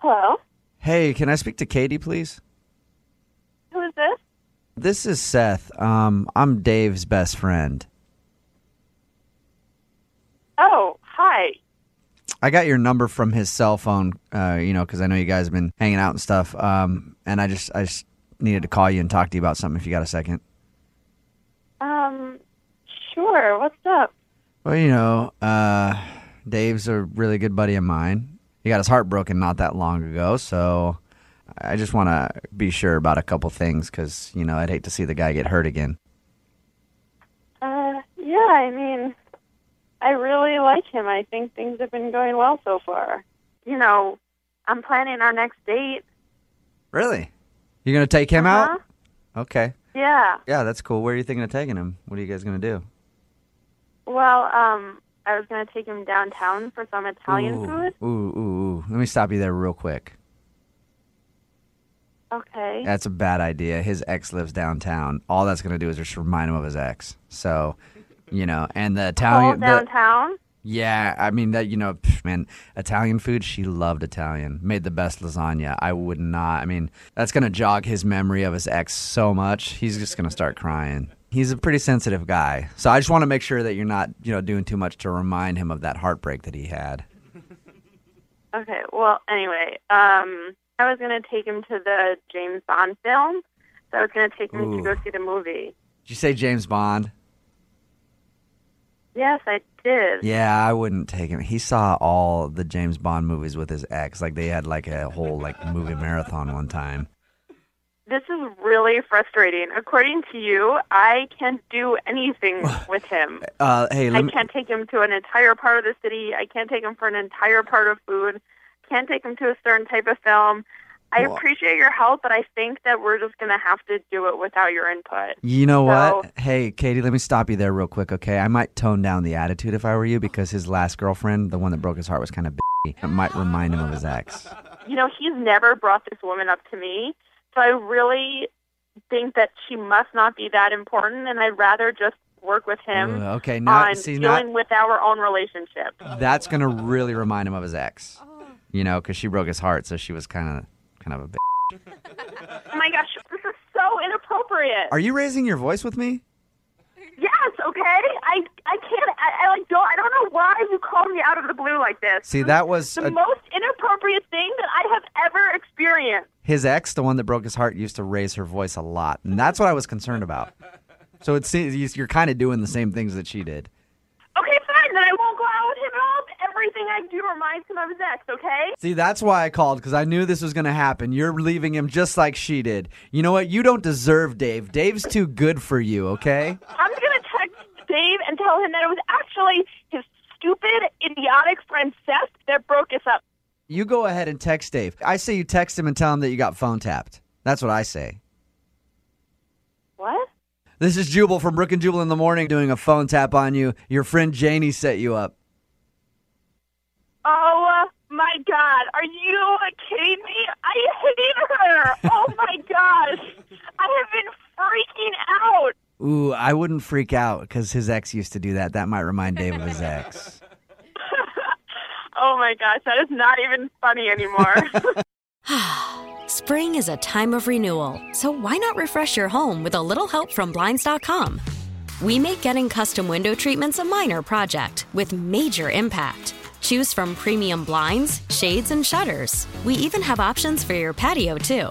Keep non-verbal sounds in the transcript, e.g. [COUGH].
Hello? Hey, can I speak to Katie, please? Who is this? This is Seth. Um, I'm Dave's best friend. Oh, hi. I got your number from his cell phone, uh, you know, because I know you guys have been hanging out and stuff. Um, and I just, I just needed to call you and talk to you about something if you got a second. Um, sure. What's up? Well, you know, uh, Dave's a really good buddy of mine. He got his heart broken not that long ago, so I just want to be sure about a couple things because, you know, I'd hate to see the guy get hurt again. Uh, yeah, I mean, I really like him. I think things have been going well so far. You know, I'm planning our next date. Really? You're going to take him Uh-huh. out? Okay. Yeah. Yeah, that's cool. Where are you thinking of taking him? What are you guys going to do? Well, um, I was going to take him downtown for some Italian ooh, food. Ooh, ooh, ooh. Let me stop you there real quick. Okay. That's a bad idea. His ex lives downtown. All that's going to do is just remind him of his ex. So, you know, and the Italian. the- downtown? yeah, I mean that. You know, man, Italian food. She loved Italian. Made the best lasagna. I would not. I mean, that's going to jog his memory of his ex so much. He's just going to start crying. He's a pretty sensitive guy. So I just want to make sure that you're not, you know, doing too much to remind him of that heartbreak that he had. [LAUGHS] Okay. Well, anyway, um, I was going to take him to the James Bond film. So I was going to take him Ooh. to go see the movie. Did you say James Bond? Yes, I did. Yeah, I wouldn't take him. He saw all the James Bond movies with his ex. Like they had like a whole like movie marathon one time. This is really frustrating. According to you, I can't do anything [SIGHS] with him. Uh, hey, I can't take him to an entire part of the city. I can't take him for an entire part of food. Can't take him to a certain type of film. I Well- appreciate your help, but I think that we're just going to have to do it without your input. You know So- what? Hey, Katie, let me stop you there real quick, okay? I might tone down the attitude if I were you because his last girlfriend, the one that broke his heart, was kind of b***y. It might remind him of his ex. You know, he's never brought this woman up to me, so I really think that she must not be that important, and I'd rather just work with him Ooh, okay, now on see, dealing not, with our own relationship. that's gonna really remind him of his ex. You know, because she broke his heart, so she was kind of, kind of a. B- [LAUGHS] Oh my gosh, this is so inappropriate. Are you raising your voice with me? Okay. I I can't. I, I like don't. I don't know why you called me out of the blue like this. See, that was the a- most inappropriate thing that I have ever experienced. his ex, the one that broke his heart, used to raise her voice a lot, and that's what I was concerned about. [LAUGHS] So it seems you're kind of doing the same things that she did. Okay, fine. Then I won't go out with him at all. Everything I do reminds him of his ex. Okay. See, that's why I called because I knew this was going to happen. You're leaving him just like she did. You know what? You don't deserve Dave. Dave's too good for you. Okay? I'm gonna text Dave and tell him that it was actually his stupid, idiotic friend Seth that broke us up. You go ahead and text Dave. I say you text him and tell him that you got phone tapped. That's what I say. What? This is Jubal from Brooke and Jubal in the morning doing a phone tap on you. Your friend Janie set you up. Oh uh, my God! Are you kidding me? I hate her. Oh my [LAUGHS] gosh! I have been freaking out. Ooh, I wouldn't freak out because his ex used to do that. That might remind Dave of his ex. [LAUGHS] Oh my gosh, that is not even funny anymore. [LAUGHS] [SIGHS] Spring is a time of renewal, so why not refresh your home with a little help from Blinds.com? We make getting custom window treatments a minor project with major impact. Choose from premium blinds, shades, and shutters. We even have options for your patio, too.